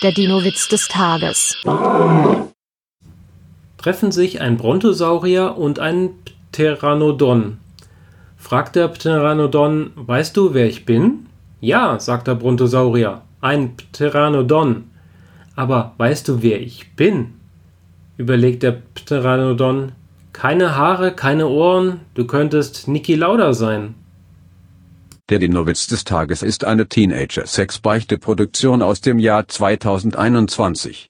Der Dino-Witz des Tages. Treffen sich ein Brontosaurier und ein Pteranodon. Fragt der Pteranodon, weißt du, wer ich bin? Ja, sagt der Brontosaurier, ein Pteranodon. Aber weißt du, wer ich bin? Überlegt der Pteranodon. Keine Haare, keine Ohren, du könntest Niki Lauda sein. Der Dino-Witz des Tages ist eine Teenager-Sex-Beichte-Produktion aus dem Jahr 2021.